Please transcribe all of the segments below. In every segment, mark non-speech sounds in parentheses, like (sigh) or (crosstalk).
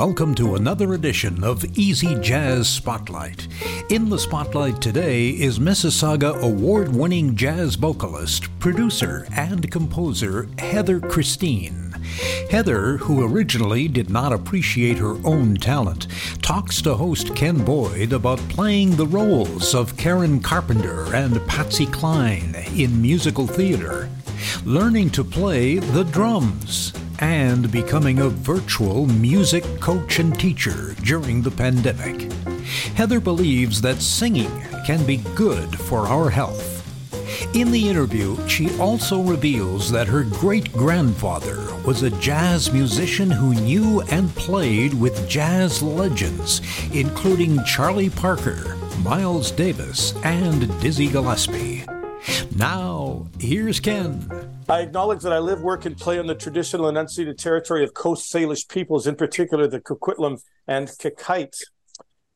Welcome to another edition of Easy Jazz Spotlight. In the spotlight today is Mississauga award winning jazz vocalist, producer, and composer Heather Christine. Heather, who originally did not appreciate her own talent, talks to host Ken Boyd about playing the roles of Karen Carpenter and Patsy Cline in musical theater, learning to play the drums and becoming a virtual music coach and teacher during the pandemic. Heather believes that singing can be good for our health. In the interview, she also reveals that her great grandfather was a jazz musician who knew and played with jazz legends, including Charlie Parker, Miles Davis, and Dizzy Gillespie. Now, here's Ken. I acknowledge that I live, work, and play on the traditional and unceded territory of Coast Salish peoples, in particular the Coquitlam and Katzie.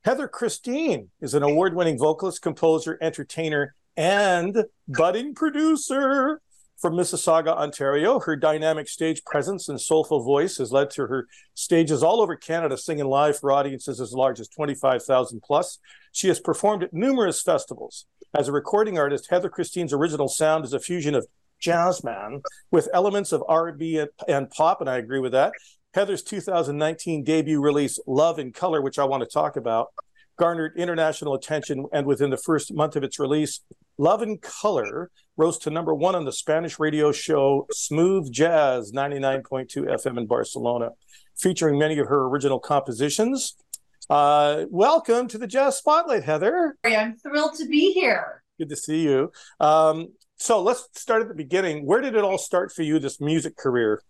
Heather Christine is an award winning vocalist, composer, entertainer, and budding producer from Mississauga, Ontario. Her dynamic stage presence and soulful voice has led to her stages all over Canada singing live for audiences as large as 25,000 plus. She has performed at numerous festivals. As a recording artist, Heather Christine's original sound is a fusion of jazz man with elements of R&B and, and pop, and I agree with that. Heather's 2019 debut release, Love in Color, which I want to talk about, garnered international attention, and within the first month of its release, Love in Color rose to number one on the Spanish radio show Smooth Jazz 99.2 FM in Barcelona, featuring many of her original compositions. Uh, welcome to the Jazz Spotlight, Heather. I'm thrilled to be here. Good to see you. Um, so let's start at the beginning. Where did it all start for you, this music career?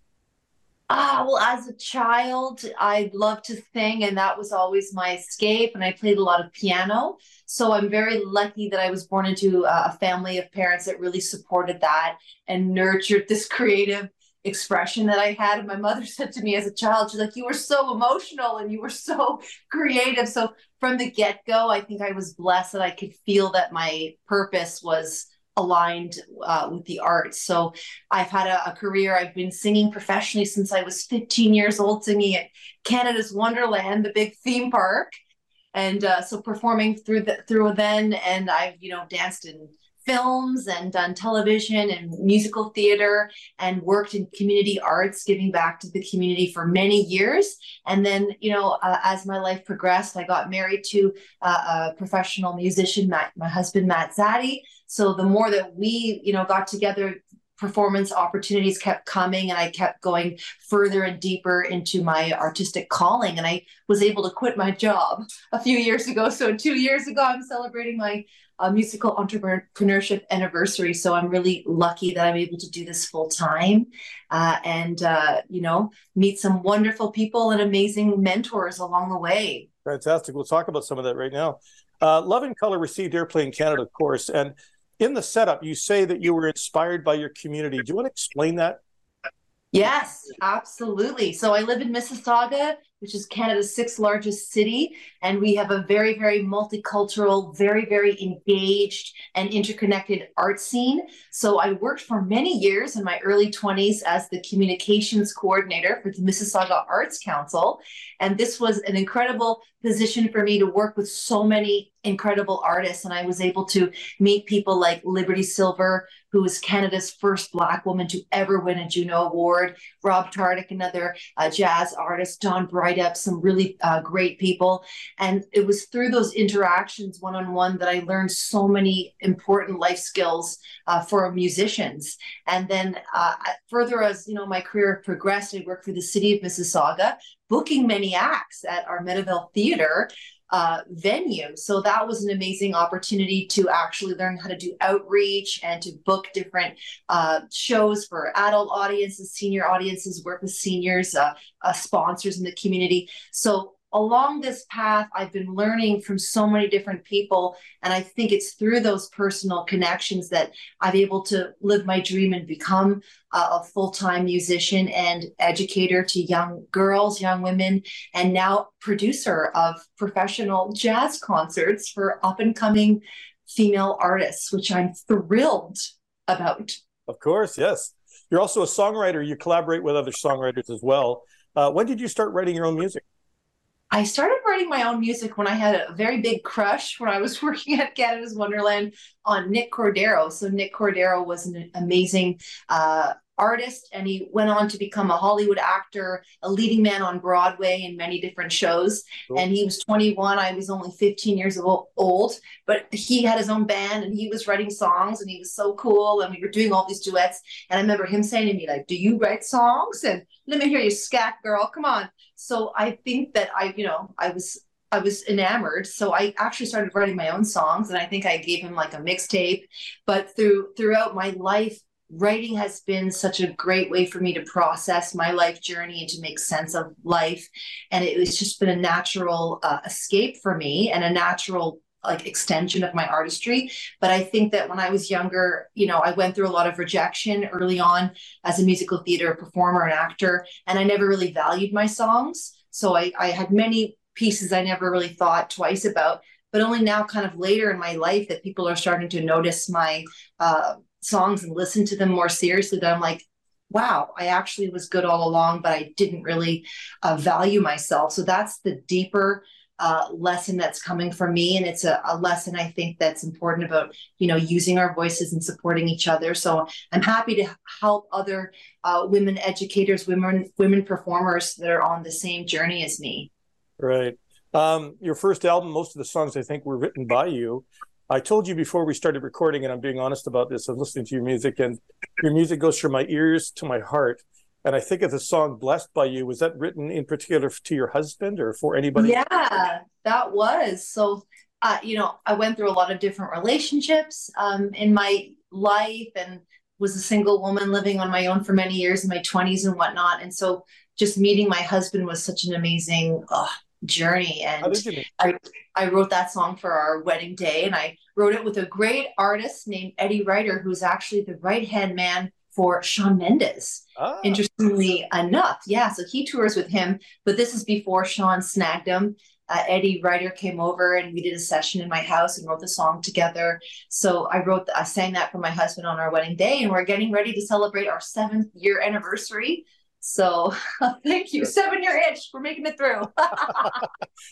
Ah, well, as a child, I loved to sing, and that was always my escape. And I played a lot of piano. So I'm very lucky that I was born into a family of parents that really supported that and nurtured this (laughs) creative expression that I had. And my mother (laughs) said to me as a child, she's like, You were so emotional and you were so creative. So from the get go, I think I was blessed that I could feel that my purpose was aligned uh, with the arts. So I've had a, a, career. I've been singing professionally since I was 15 years old, singing at Canada's Wonderland, the big theme park, and uh, so performing through the, through then. And I've you know danced in films and done television and musical theater and worked in community arts giving back to the community for many years. And then you know uh, as my life progressed i got married to uh, a professional musician Matt, my husband matt Zaddy. so the more that we you know got together performance opportunities kept coming and I kept going further and deeper into my artistic calling. And I was able to quit my job a few years ago. So 2 years ago I'm celebrating my uh, musical entrepreneurship anniversary so I'm really lucky that I'm able to do this full time uh, and uh, you know meet some wonderful people and amazing mentors along the way fantastic we'll talk about some of that right now uh, Love and Color received airplay in Canada of course and in the setup, you say that you were inspired by your community. Do you want to explain that? Yes, absolutely. So I live in Mississauga, which is Canada's sixth largest city. And we have a very, very multicultural, very, very engaged and interconnected art scene. So I worked for many years in my early 20s as the communications coordinator for the Mississauga Arts Council. And this was an incredible position for me to work with so many incredible artists. And I was able to meet people like Liberty Silver, who was Canada's first Black woman to ever win a Juno Award, Rob Tardik, another uh, jazz artist, Don Breithaupt, some really uh, great people. And it was through those interactions one on one that I learned so many important life skills uh, for musicians. And then uh, further as you know my career progressed, I worked for the city of Mississauga, booking many acts at our Meadowvale Theater uh, venue. So that was an amazing opportunity to actually learn how to do outreach and to book different uh, shows for adult audiences, senior audiences, work with seniors, uh, uh sponsors in the community. So along this path, I've been learning from so many different people. And I think it's through those personal connections that I'm able to live my dream and become a full time musician and educator to young girls, young women, and now producer of professional jazz concerts for up and coming female artists, which I'm thrilled about. Of course, yes. You're also a songwriter. You collaborate with other songwriters as well. Uh, when did you start writing your own music? I started writing my own music when I had a very big crush when I was (laughs) working at Canada's Wonderland on Nick Cordero. So Nick Cordero was an amazing uh, artist and he went on to become a Hollywood actor, a leading man on Broadway in many different shows. Cool. And he was 21. I was only 15 years old, but he had his own band and he was writing songs and he was so cool. And we were doing all these duets. And I remember him saying to me, like, do you write songs? And let me hear you scat girl. Come on. So I think that I, you know, I was I was enamored. So I actually started writing my own songs and I think I gave him like a mixtape. But through throughout my life, writing has been such a great way for me to process my life journey and to make sense of life. And it was just been a natural uh, escape for me and a natural like extension of my artistry. But i think that when i was younger you know i went through a lot of rejection early on as a musical theater performer and actor and i never really valued my songs. So i, I had many pieces i never really thought twice about but only now kind of later in my life that people are starting to notice my uh, songs and listen to them more seriously that I'm like, wow, I actually was good all along, but I didn't really uh, value myself. So that's the deeper uh, lesson that's coming from me. And it's a, a, lesson I think that's important about, you know, using our voices and supporting each other. So I'm happy to help other uh, women educators, women, women performers that are on the same journey as me. Right. Um, your first album, most of the songs I think were written by you. I told you before we started recording, and I'm being honest about this. I'm listening to your music, and your music goes from my ears to my heart. And I think of the song "Blessed by You." Was that written in particular to your husband or for anybody? Yeah, that was. So, uh, you know, I went through a lot of different relationships um, in my life, and was a single woman living on my own for many years in my 20s and whatnot. And so, just meeting my husband was such an amazing. Uh, journey. And I, I wrote that song for our wedding day, and I wrote it with a great artist named Eddie Ryder, who's actually the right hand man for Shawn Mendes. Ah. Interestingly enough, yeah, so he tours with him, but this is before Shawn snagged him. Uh, Eddie Ryder came over and we did a session in my house and wrote the song together. So I wrote, I sang that for my husband on our wedding day, and we're getting ready to celebrate our seventh year anniversary. So (laughs) thank you. Seven year itch. We're making it through. (laughs)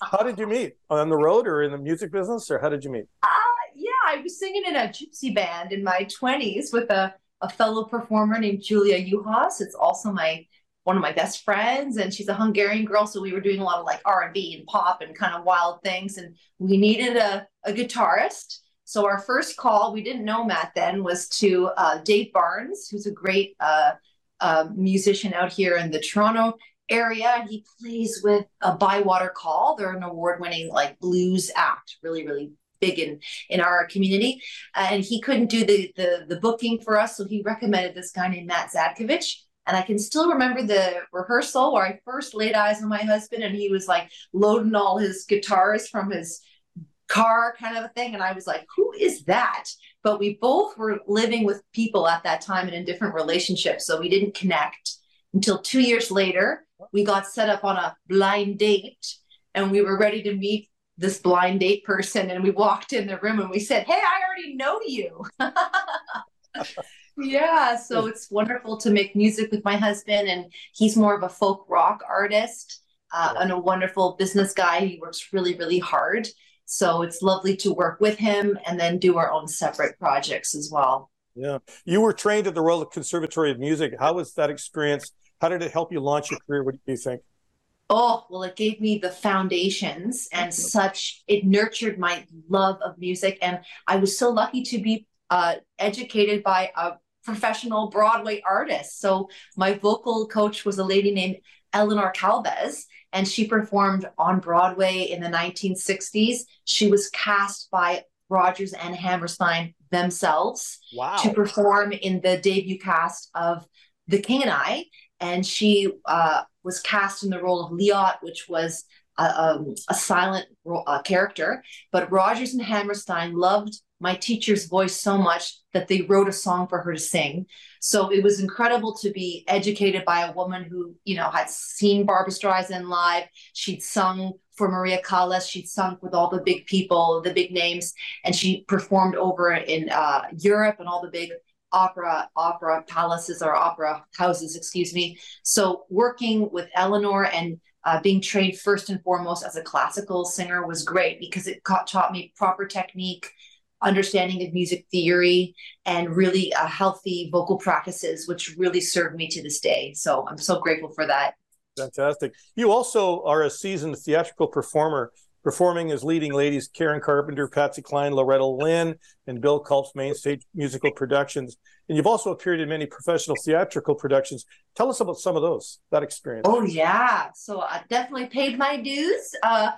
how did you meet? On the road or in the music business or how did you meet? Uh, yeah, I was singing in a gypsy band in my 20s with a, a fellow performer named Julia Juhas. It's also my one of my best friends and she's a Hungarian girl. So we were doing a lot of like R&B and pop and kind of wild things. And we needed a, a guitarist. So our first call, we didn't know Matt then, was to uh, Dave Barnes, who's a great uh, a musician out here in the Toronto area, and he plays with a Bywater Call. They're an award-winning like blues act, really, really big in in our community. And he couldn't do the the, the booking for us, so he recommended this guy named Matt Zadkovich. And I can still remember the rehearsal where I first laid eyes on my husband, and he was like loading all his guitars from his car, kind of a thing. And I was like, "Who is that?" But we both were living with people at that time and in different relationships. So we didn't connect until two years later. We got set up on a blind date and we were ready to meet this blind date person. And we walked in the room and we said, Hey, I already know you. (laughs) yeah. So it's wonderful to make music with my husband. And he's more of a folk rock artist uh, and a wonderful business guy. He works really, really hard. So it's lovely to work with him and then do our own separate projects as well. Yeah. You were trained at the Royal Conservatory of Music. How was that experience? How did it help you launch your career? What do you think? Oh, well, it gave me the foundations and such. It nurtured my love of music. And I was so lucky to be uh, educated by a professional Broadway artist. So my vocal coach was a lady named Eleanor Calvez and she performed on Broadway in the 1960s. She was cast by Rodgers and Hammerstein themselves wow. to perform in the debut cast of The King and I. And she uh, was cast in the role of Leot, which was a, um, a silent uh, character. But Rodgers and Hammerstein loved my teacher's voice so much that they wrote a song for her to sing. So it was incredible to be educated by a woman who, you know, had seen Barbra Streisand live. She'd sung for Maria Callas. She'd sung with all the big people, the big names, and she performed over in uh, Europe and all the big opera opera palaces or opera houses excuse me so working with eleanor and uh, being trained first and foremost as a classical singer was great because it taught me proper technique, understanding of music theory, and really uh, healthy vocal practices, which really served me to this day. So I'm so grateful for that. Fantastic. You also are a seasoned theatrical performer performing as leading ladies Karen Carpenter, Patsy Cline, Loretta Lynn, and Bill Kulp's Mainstage Musical Productions. And you've also appeared in many professional theatrical productions. Tell us about some of those, that experience. Oh, yeah. So I definitely paid my dues uh,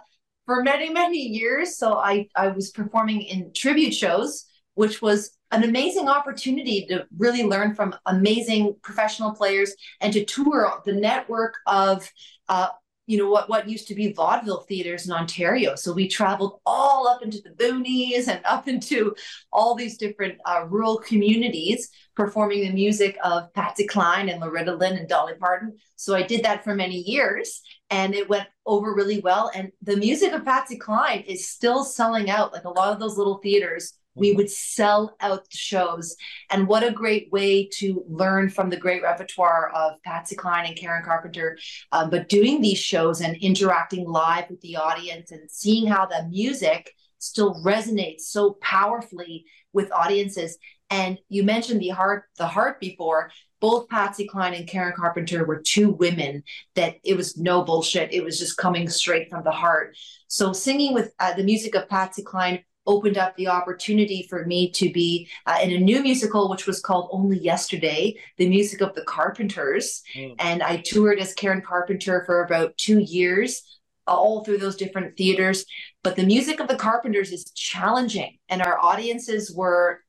for many, many years. So I, I was performing in tribute shows, which was an amazing opportunity to really learn from amazing professional players and to tour the network of uh, you know what what used to be vaudeville theaters in Ontario. So we traveled all up into the boonies and up into all these different uh, rural communities, performing the music of Patsy Cline and Loretta Lynn and Dolly Parton. So I did that for many years, and it went over really well. And the music of Patsy Cline is still selling out. Like a lot of those little theaters we would sell out the shows. And what a great way to learn from the great repertoire of Patsy Cline and Karen Carpenter. Um, but doing these shows and interacting live with the audience and seeing how the music still resonates so powerfully with audiences. And you mentioned the heart, the heart before. Both Patsy Cline and Karen Carpenter were two women that it was no bullshit. It was just coming straight from the heart. So singing with uh, the music of Patsy Cline opened up the opportunity for me to be uh, in a new musical, which was called Only Yesterday, the music of the Carpenters. Mm. And I toured as Karen Carpenter for about two years, all through those different theaters. But the music of the Carpenters is challenging, and our audiences were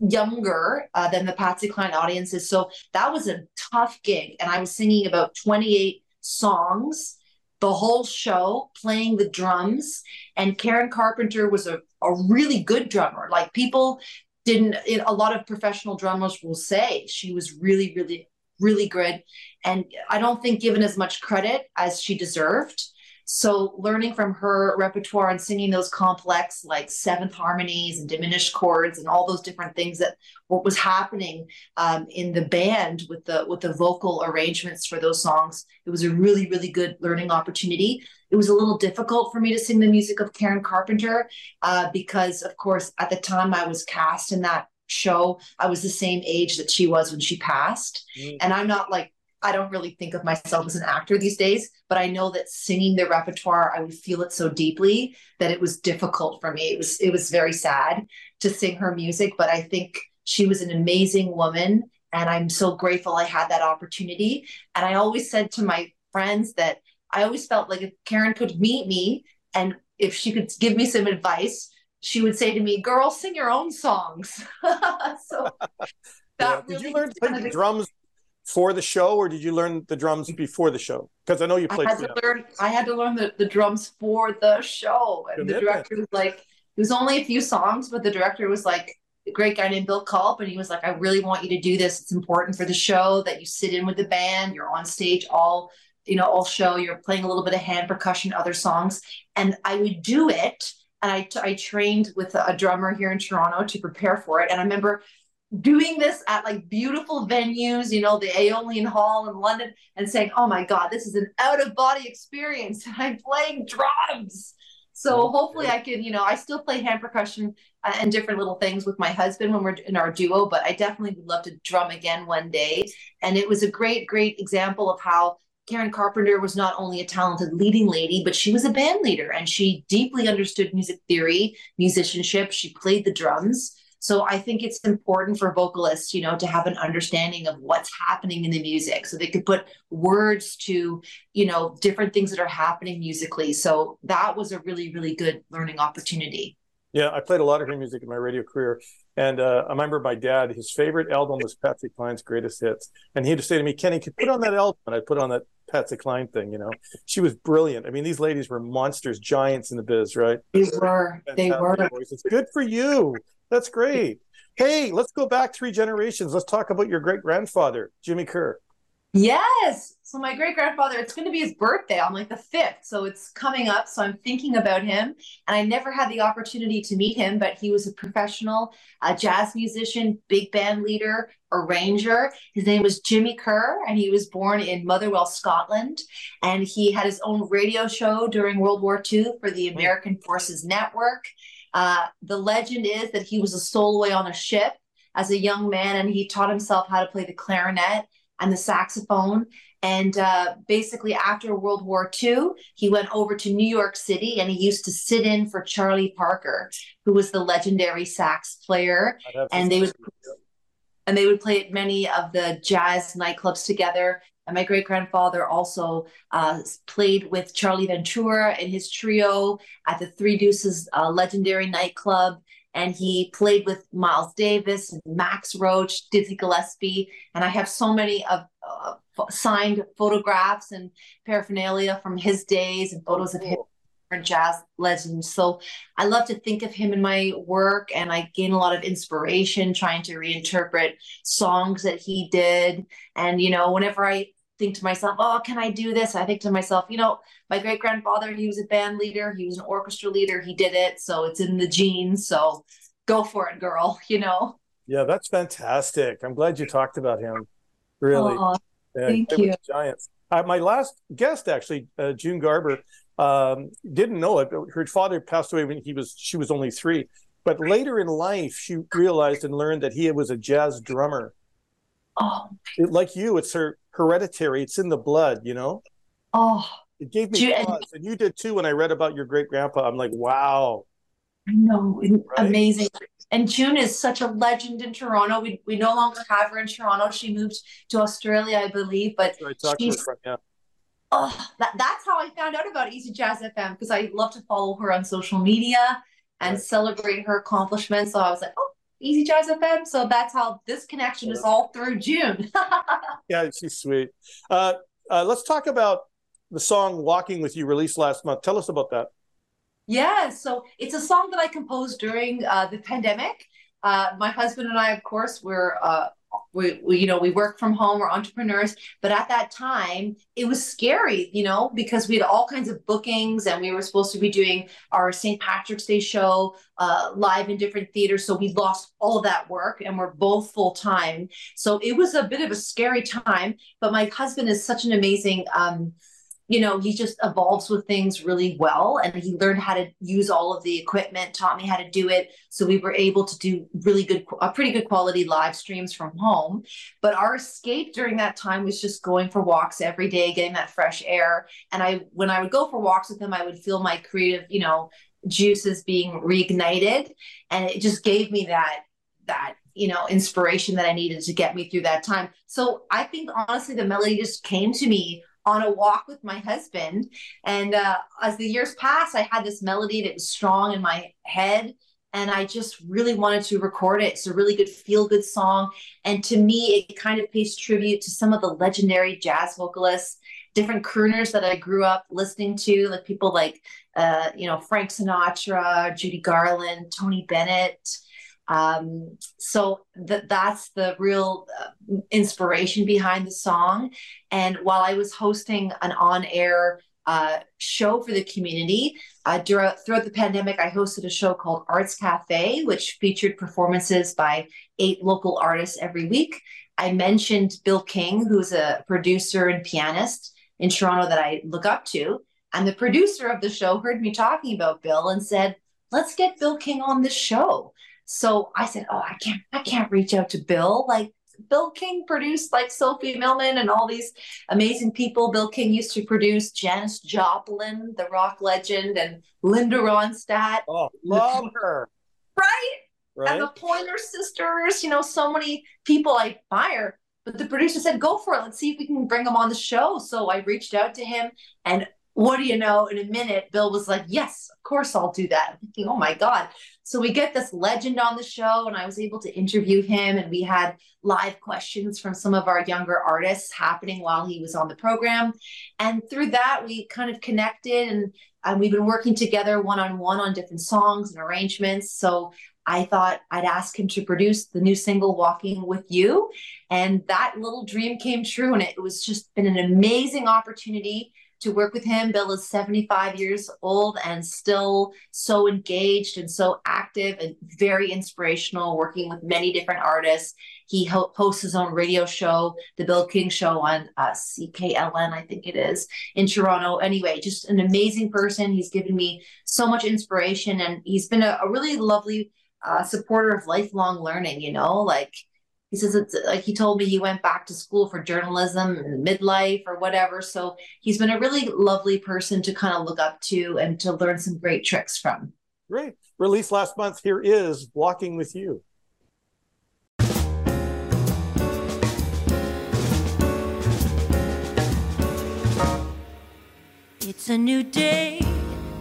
younger uh, than the Patsy Cline audiences. So that was a tough gig. And I was singing about 28 songs the whole show playing the drums. And Karen Carpenter was a, a really good drummer. Like people didn't, a lot of professional drummers will say she was really, really, really good. And I don't think given as much credit as she deserved. So learning from her repertoire and singing those complex like seventh harmonies and diminished chords and all those different things that what was happening um, in the band with the with the vocal arrangements for those songs, it was a really really good learning opportunity. It was a little difficult for me to sing the music of Karen Carpenter uh, because of course at the time I was cast in that show I was the same age that she was when she passed, mm. and I'm not like I don't really think of myself as an actor these days, but I know that singing the repertoire, I would feel it so deeply that it was difficult for me. It was it was very sad to sing her music, but I think she was an amazing woman and I'm so grateful I had that opportunity. And I always said to my friends that I always felt like if Karen could meet me and if she could give me some advice, she would say to me, "Girl, sing your own songs." (laughs) so (laughs) yeah. Did you learn to play the drums for the show, or did you learn the drums before the show? Because I know you played. I had to learn. I had to learn the, the drums for the show, and the director was like, "It was only a few songs, but the director was like." A great guy named Bill Kulp, and he was like, I really want you to do this. It's important for the show that you sit in with the band, you're on stage all you know, all show, you're playing a little bit of hand percussion, other songs. And I would do it. And I, I trained with a drummer here in Toronto to prepare for it. And I remember doing this at like beautiful venues, you know, the Aeolian Hall in London, and saying, "Oh my God, this is an out of body experience." And (laughs) I'm playing drums, so hopefully I can, you know, I still play hand percussion uh, and different little things with my husband when we're in our duo, but I definitely would love to drum again one day. And it was a great, great example of how Karen Carpenter was not only a talented leading lady, but she was a band leader and she deeply understood music theory, musicianship. She played the drums. So I think it's important for vocalists, you know, to have an understanding of what's happening in the music so they could put words to, you know, different things that are happening musically. So that was a really, really good learning opportunity. Yeah, I played a lot of her music in my radio career. And uh, I remember my dad, his favorite album was Patsy Cline's Greatest Hits. And he'd say to me, Kenny, could put on that album? And I'd put on that Patsy Cline thing, you know. She was brilliant. I mean, these ladies were monsters, giants in the biz, right? They were. Fantastic they were. Voices. Good for you. That's great. Hey, let's go back three generations. Let's talk about your great grandfather, Jimmy Kerr. Yes. So my great grandfather, it's going to be his birthday on like the 5th. So it's coming up. So I'm thinking about him. And I never had the opportunity to meet him, but he was a professional a jazz musician, big band leader, arranger. His name was Jimmy Kerr, and he was born in Motherwell, Scotland. And he had his own radio show during World War II for the hmm. American Forces Network. Uh, the legend is that he was a stowaway on a ship as a young man, and he taught himself how to play the clarinet and the saxophone. And uh, basically, after World War II, he went over to New York City and he used to sit in for Charlie Parker, who was the legendary sax player. And they would and they would play at many of the jazz nightclubs together. And my great grandfather also uh, played with Charlie Ventura in his trio at the Three Deuces uh, legendary nightclub. And he played with Miles Davis and Max Roach, Dizzy Gillespie, and I have so many of uh, signed photographs and paraphernalia from his days and photos of him. and jazz legends. So I love to think of him in my work, and I gain a lot of inspiration trying to reinterpret songs that he did. And you know, whenever I think to myself, oh, can I do this? I think to myself, you know, my great grandfather, he was a band leader, he was an orchestra leader, he did it. So it's in the genes. So go for it, girl, (laughs) you know? Yeah, that's fantastic. I'm glad you talked about him. Really. Oh, yeah, thank you. Giants. Uh, my last guest, actually, uh, June Garber, um, didn't know it. Her father passed away when he was she was only three. But later in life, she realized and learned that he was a jazz drummer. Oh, it, like you, it's her hereditary. It's in the blood, you know. Oh, it gave me you, pause, and you did too. When I read about your great grandpa, I'm like, wow. I know, right? amazing. And June is such a legend in Toronto. We we no longer have her in Toronto. She moved to Australia, I believe. But she's, from, yeah. Oh, that, that's how I found out about Easy Jazz FM because I love to follow her on social media and celebrate her accomplishments. So I was like, oh, Easy Jazz FM. So that's how this connection is all through June. (laughs) yeah, she's sweet. Uh, uh, let's talk about the song Walking with You released last month. Tell us about that. Yeah, so it's a song that I composed during uh, the pandemic. Uh, my husband and I, of course, were uh, we, we, you know we work from home we're entrepreneurs but at that time it was scary you know because we had all kinds of bookings and we were supposed to be doing our st patrick's day show uh, live in different theaters. So we lost all of that work and we're both full time so it was a bit of a scary time but my husband is such an amazing um, you know, he just evolves with things really well. And he learned how to use all of the equipment, taught me how to do it. So we were able to do really good, a uh, pretty good quality live streams from home. But our escape during that time was just going for walks every day, getting that fresh air. And I, when I would go for walks with him, I would feel my creative, you know, juices being reignited. And it just gave me that, that you know inspiration that i needed to get me through that time so i think honestly the melody just came to me on a walk with my husband. And uh, as the years passed, I had this melody that was strong in my head. And I just really wanted to record it. It's a really good feel good song. And to me, it kind of pays tribute to some of the legendary jazz vocalists, different crooners that I grew up listening to, like people like, uh, you know, Frank Sinatra, Judy Garland, Tony Bennett. Um, so that that's the real uh, inspiration behind the song. And while I was hosting an on-air uh, show for the community uh, throughout, throughout the pandemic, I hosted a show called Arts Cafe, which featured performances by eight local artists every week. I mentioned Bill King, who's a producer and pianist in Toronto that I look up to. And the producer of the show heard me talking about Bill and said, let's get Bill King on this show. So I said, "Oh, I can't, I can't reach out to Bill. Like Bill King produced like Sophie Milman and all these amazing people. Bill King used to produce Janis Joplin, the rock legend, and Linda Ronstadt. Oh, love her. Right? (laughs) right? And the Pointer Sisters. You know, so many people I admire. But the producer said, "Go for it. Let's see if we can bring him on the show." So I reached out to him, and what do you know? In a minute, Bill was like, Yes, of course I'll do that. I'm thinking, Oh my God. So we get this legend on the show, and I was able to interview him, and we had live questions from some of our younger artists happening while he was on the program. And through that, we kind of connected, and, and we've been working together one on one on different songs and arrangements. So I thought I'd ask him to produce the new single Walking with You. And that little dream came true. And it was just been an amazing opportunity to work with him. Bill is 75 years old and still so engaged and so active and very inspirational, working with many different artists. He ho- hosts his own radio show, The Bill King Show on uh, CKLN, I think it is, in Toronto. Anyway, just an amazing person. He's given me so much inspiration and he's been a, a really lovely uh, supporter of lifelong learning, you know, like he says it's like he told me he went back to school for journalism and midlife or whatever. So he's been a really lovely person to kind of look up to and to learn some great tricks from. Great. Released last month. Here is Walking with You. It's a new day,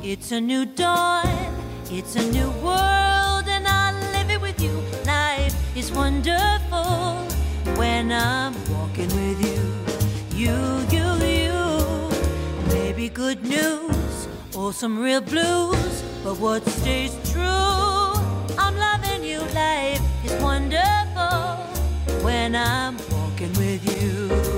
it's a new dawn, it's a new world, and I live it with you. Life is wonderful when I'm walking with you. You, you, you. Maybe good news or some real blues, but what stays true? I'm loving you. Life is wonderful when I'm walking with you.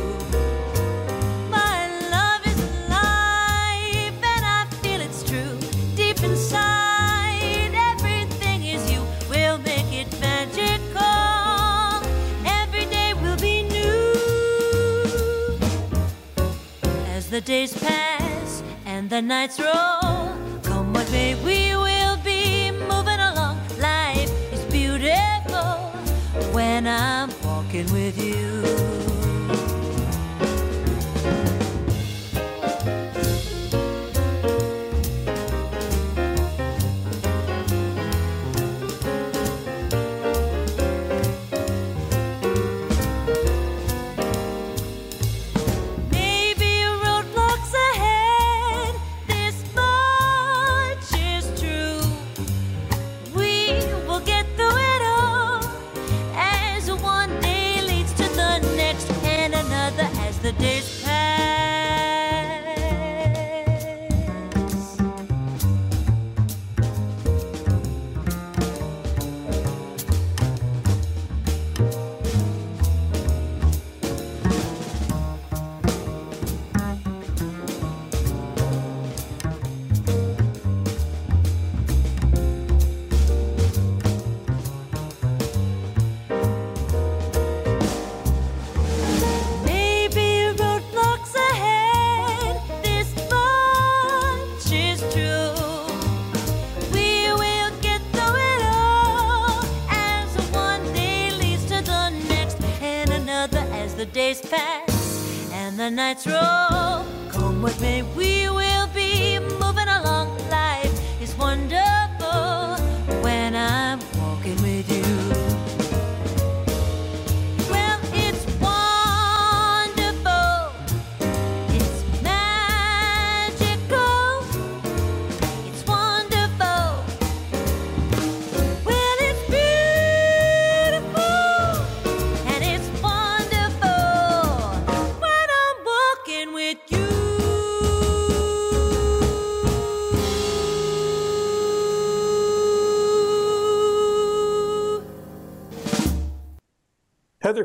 The days pass and the nights roll, come what may, we will be moving along. Life is beautiful when I'm walking with you. The nights roll. Come what may,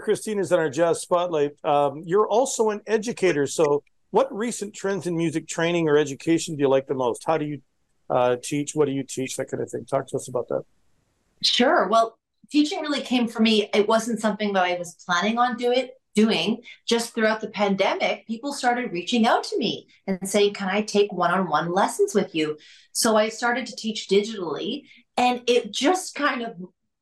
Is in our Jazz Spotlight. Um, you're also an educator. So, what recent trends in music training or education do you like the most? How do you uh, teach? What do you teach? That kind of thing. Talk to us about that. Sure. Well, teaching really came for me. It wasn't something that I was planning on do it, doing. Just throughout the pandemic, people started reaching out to me and saying, Can I take one on one lessons with you? So I started to teach digitally, and it just kind of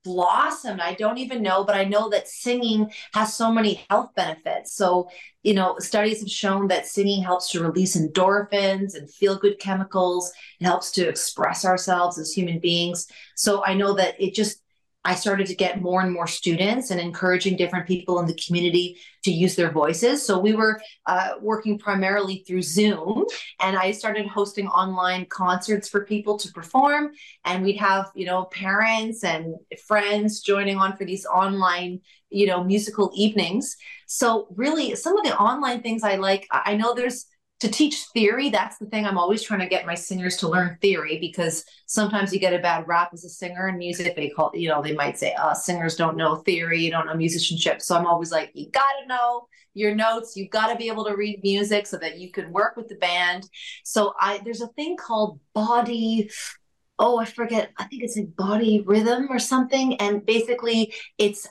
blossomed. I don't even know, but I know that singing has so many health benefits. So, you know, studies have shown that singing helps to release endorphins and feel good chemicals. It helps to express ourselves as human beings. So I know that it just, I started to get more and more students and encouraging different people in the community to use their voices. So we were uh, working primarily through Zoom, and I started hosting online concerts for people to perform. And we'd have, you know, parents and friends joining on for these online, you know, musical evenings. So really, some of the online things I like, I know there's to teach theory that's the thing i'm always trying to get my singers to learn theory because sometimes you get a bad rap as a singer in music they call you know they might say uh, singers don't know theory you don't know musicianship. So i'm always like you gotta know your notes you've got to be able to read music so that you can work with the band. So i there's a thing called body oh i forget i think it's like body rhythm or something and basically it's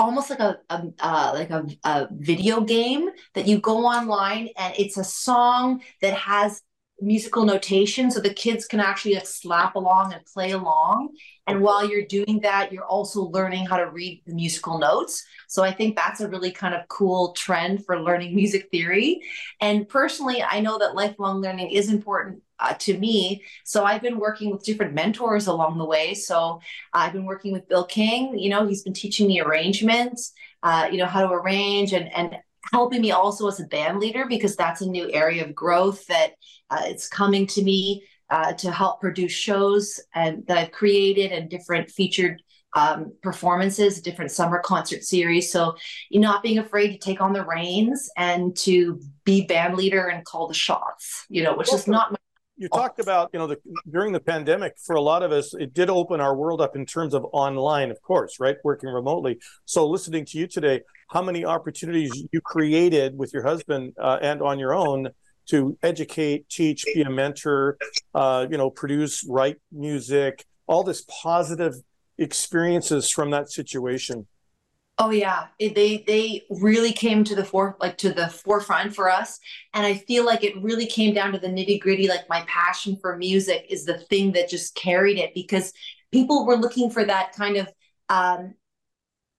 almost like a, a uh, like a, a video game that you go online and it's a song that has musical notation so the kids can actually like slap along and play along. And while you're doing that you're also learning how to read the musical notes. So i think that's a really kind of cool trend for learning (laughs) music theory. And personally i know that lifelong learning is important uh, to me. So I've been working with different mentors along the way. So I've been working with Bill King. You know, he's been teaching me arrangements, uh, you know, how to arrange and and helping me also as a band leader because that's a new area of growth that uh, it's coming to me uh, to help produce shows and that I've created and different featured um, performances, different summer concert series. So you're not being afraid to take on the reins and to be band leader and call the shots, you know, which is not my you talked about you know the during the pandemic for a lot of us it did open our world up in terms of online of course right? Working remotely. So listening to you today how many opportunities you created with your husband uh, and on your own to educate teach be a mentor uh, you know produce write music all this positive experiences from that situation Oh yeah, it, they they really came to the fore like to the forefront for us, and I feel like it really came down to the nitty gritty. Like my passion for music is the thing that just carried it because people were looking for that kind of um,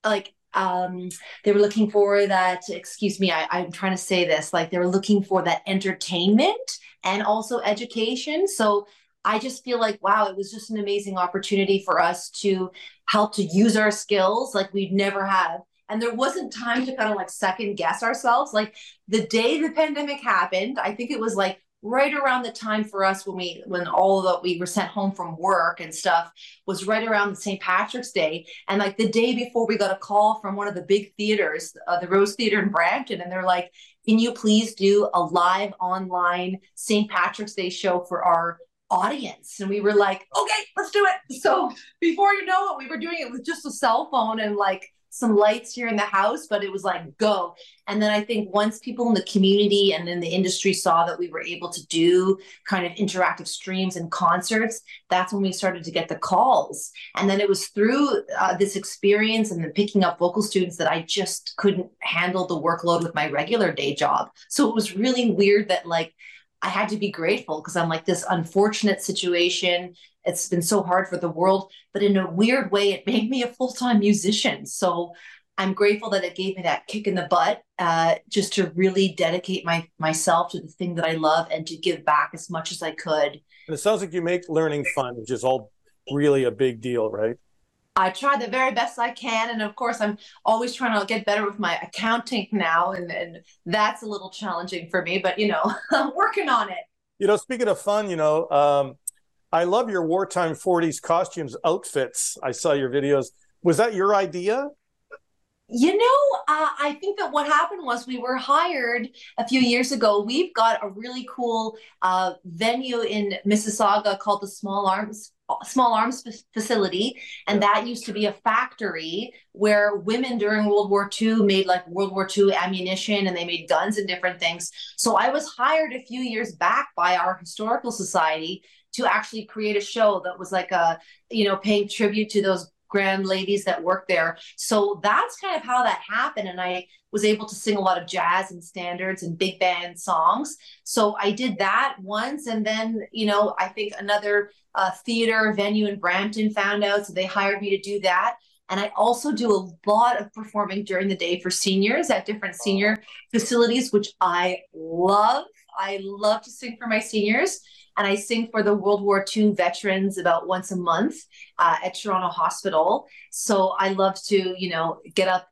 like um, they were looking for that. Excuse me, I, I'm trying to say this. Like they were looking for that entertainment and also education. So I just feel like, wow, it was just an amazing opportunity for us to help to use our skills like we'd never have. And there wasn't time to kind of like second guess ourselves. Like the day the pandemic happened, I think it was like right around the time for us when we when all that we were sent home from work and stuff was right around St. Patrick's Day and like the day before we got a call from one of the big theaters uh, the Rose Theater in Brampton and they're like can you please do a live online St. Patrick's Day show for our audience. And we were like, okay, let's do it. So before you know it, we were doing it with just a cell phone and like some lights here in the house, but it was like go. And then I think once people in the community and in the industry saw that we were able to do kind of interactive streams and concerts, that's when we started to get the calls. And then it was through uh, this experience and the picking up vocal students that I just couldn't handle the workload with my regular day job. So it was really weird that like I had to be grateful because I'm like this unfortunate situation. It's been so hard for the world, but in a weird way, it made me a full time musician. So I'm grateful that it gave me that kick in the butt, uh, just to really dedicate my myself to the thing that I love and to give back as much as I could. And it sounds like you make learning fun, which is all really a big deal, right? I try the very best I can. And of course, I'm always trying to get better with my accounting now. And, and that's a little challenging for me, but you know, (laughs) I'm working on it. You know, speaking of fun, you know, um, I love your wartime 40s costumes outfits. I saw your videos. Was that your idea? You know, uh, I think that what happened was we were hired a few years ago. We've got a really cool uh, venue in Mississauga called the Small Arms small arms facility and that used to be a factory where women during world war ii made like world war ii ammunition and they made guns and different things. So i was hired a few years back by our historical society to actually create a show that was like a you know paying tribute to those grand ladies that worked there. So that's kind of how that happened and i was able to sing a lot of jazz and standards and big band songs. So i did that once and then you know i think another uh, theater venue in Brampton found out, so they hired me to do that. And I also do a lot of performing during the day for seniors at different senior facilities, which I love. I love to sing for my seniors. and I sing for the World War II veterans about once a month uh, at Toronto Hospital. So I love to, you know, get up,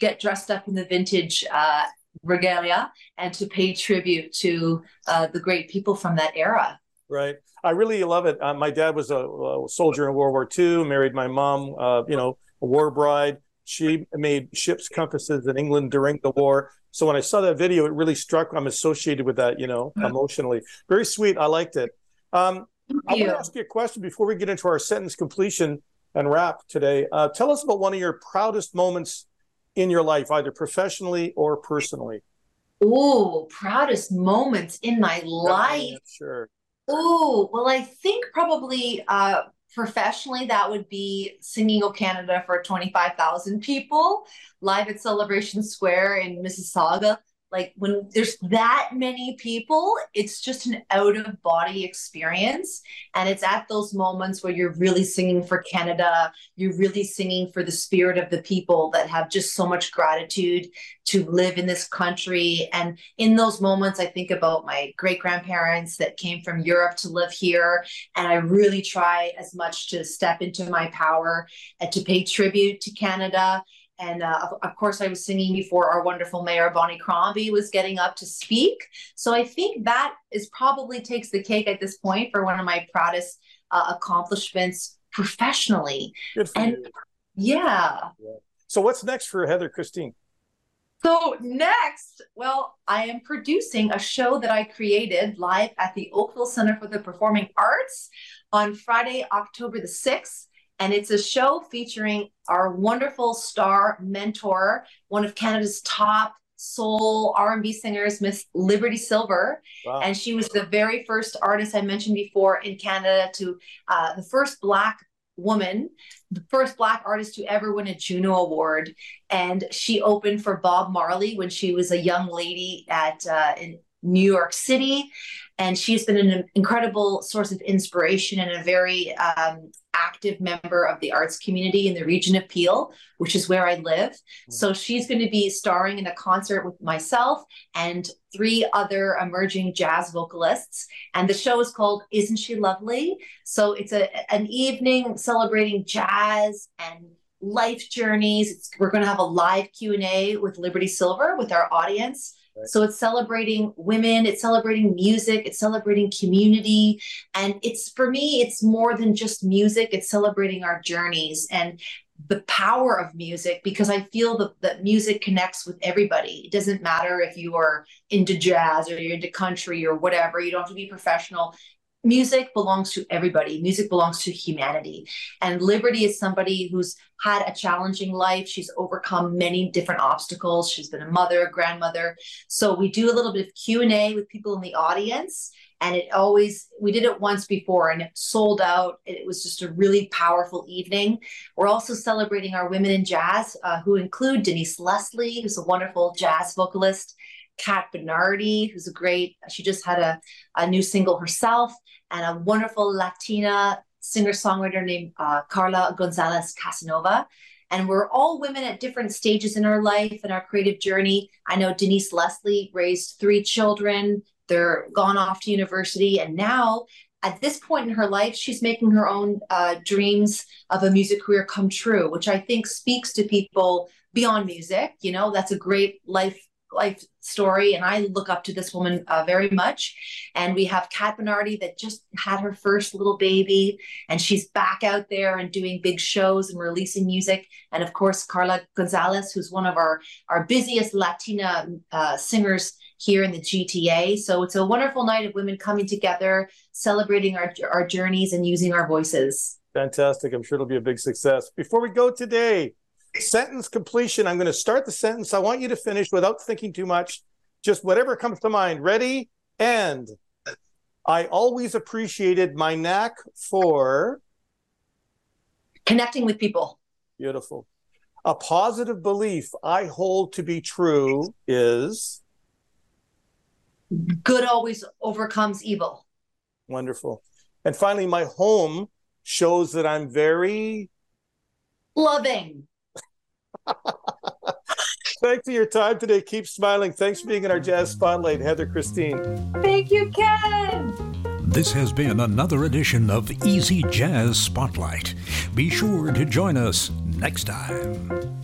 get dressed up in the vintage uh, regalia, and to pay tribute to uh, the great people from that era. Right. I really love it. Uh, my dad was a, a, soldier in World War II, married my mom, uh, you know, a war bride. She made ship's compasses in England during the war. So when I saw that video, it really struck. I'm associated with that, you know, emotionally. Very sweet. I liked it. Um, I want to ask you a question before we get into our sentence completion and wrap today. Uh, tell us about one of your proudest moments in your life, either professionally or personally. Oh, proudest moments in my life. sure. Oh, well, I think probably uh, professionally that would be singing O Canada for 25,000 people live at Celebration Square in Mississauga like when there's that many people it's just an out of body experience. And it's at those moments where you're really singing for canada you're really singing for the spirit of the people that have just so much gratitude to live in this country. And in those moments i think about my great grandparents that came from europe to live here. And i really try as much to step into my power and to pay tribute to canada and uh, of, of, course, I was singing before our wonderful mayor, Bonnie Crombie, was getting up to speak. So I think that is probably takes the cake at this point for one of my proudest uh, accomplishments professionally. and yeah. yeah. So what's next for Heather Christine? So next, well, I am producing a show that I created live at the Oakville Center for the Performing Arts on Friday, October the 6th and it's a show featuring our wonderful star mentor, one of Canada's top soul R&B singers, Miss Liberty Silver, wow. and she was the very first artist I mentioned before in Canada to uh, the first Black woman, the first Black artist to ever win a Juno Award, and she opened for Bob Marley when she was a young lady at uh, in New York City, and she's been an incredible source of inspiration and a very um, active member of the arts community in the region of Peel, which is where I live. Mm-hmm. So she's going to be starring in a concert with myself and three other emerging jazz vocalists. And the show is called Isn't She Lovely? So it's a an evening celebrating jazz and life journeys. It's, we're going to have a live Q&A with Liberty Silver with our audience. So it's celebrating women, it's celebrating music, it's celebrating community. And it's for me, it's more than just music, it's celebrating our journeys and the power of music because I feel that, that music connects with everybody. It doesn't matter if you are into jazz or you're into country or whatever, you don't have to be professional music belongs to everybody. Music belongs to humanity. And Liberty is somebody who's had a challenging life. She's overcome many different obstacles. She's been a mother, a grandmother. So we do a little bit of Q&A with people in the audience and it always we did it once before and it sold out it was just a really powerful evening we're also celebrating our women in jazz uh, who include denise leslie who's a wonderful jazz vocalist kat bernardi who's a great she just had a, a new single herself and a wonderful Latina singer songwriter named uh, Carla Gonzalez Casanova. And we're all women at different stages in our life and our creative journey. I know Denise Leslie raised three children, they're gone off to university, and now at this point in her life, she's making her own uh, dreams of a music career come true, which I think speaks to people beyond music. You know, that's a great life life story and i look up to this woman uh, very much. And we have kat bernardi that just had her first little baby and she's back out there and doing big shows and releasing music. And of course carla gonzalez who's one of our our busiest latina uh, singers here in the gta so it's a wonderful night of women coming together celebrating our, our journeys and using our voices. Fantastic. I'm sure it'll be a big success. Before we go today sentence completion. I'm going to start the sentence. I want you to finish without thinking too much, just whatever comes to mind. Ready? And I always appreciated my knack for connecting with people. Beautiful. A positive belief I hold to be true is good always overcomes evil. Wonderful. And finally, my home shows that I'm very loving. Thanks for your time today. Keep smiling. Thanks for being in our Jazz Spotlight, Heather Christine. Thank you, Ken. This has been another edition of Easy Jazz Spotlight. Be sure to join us next time.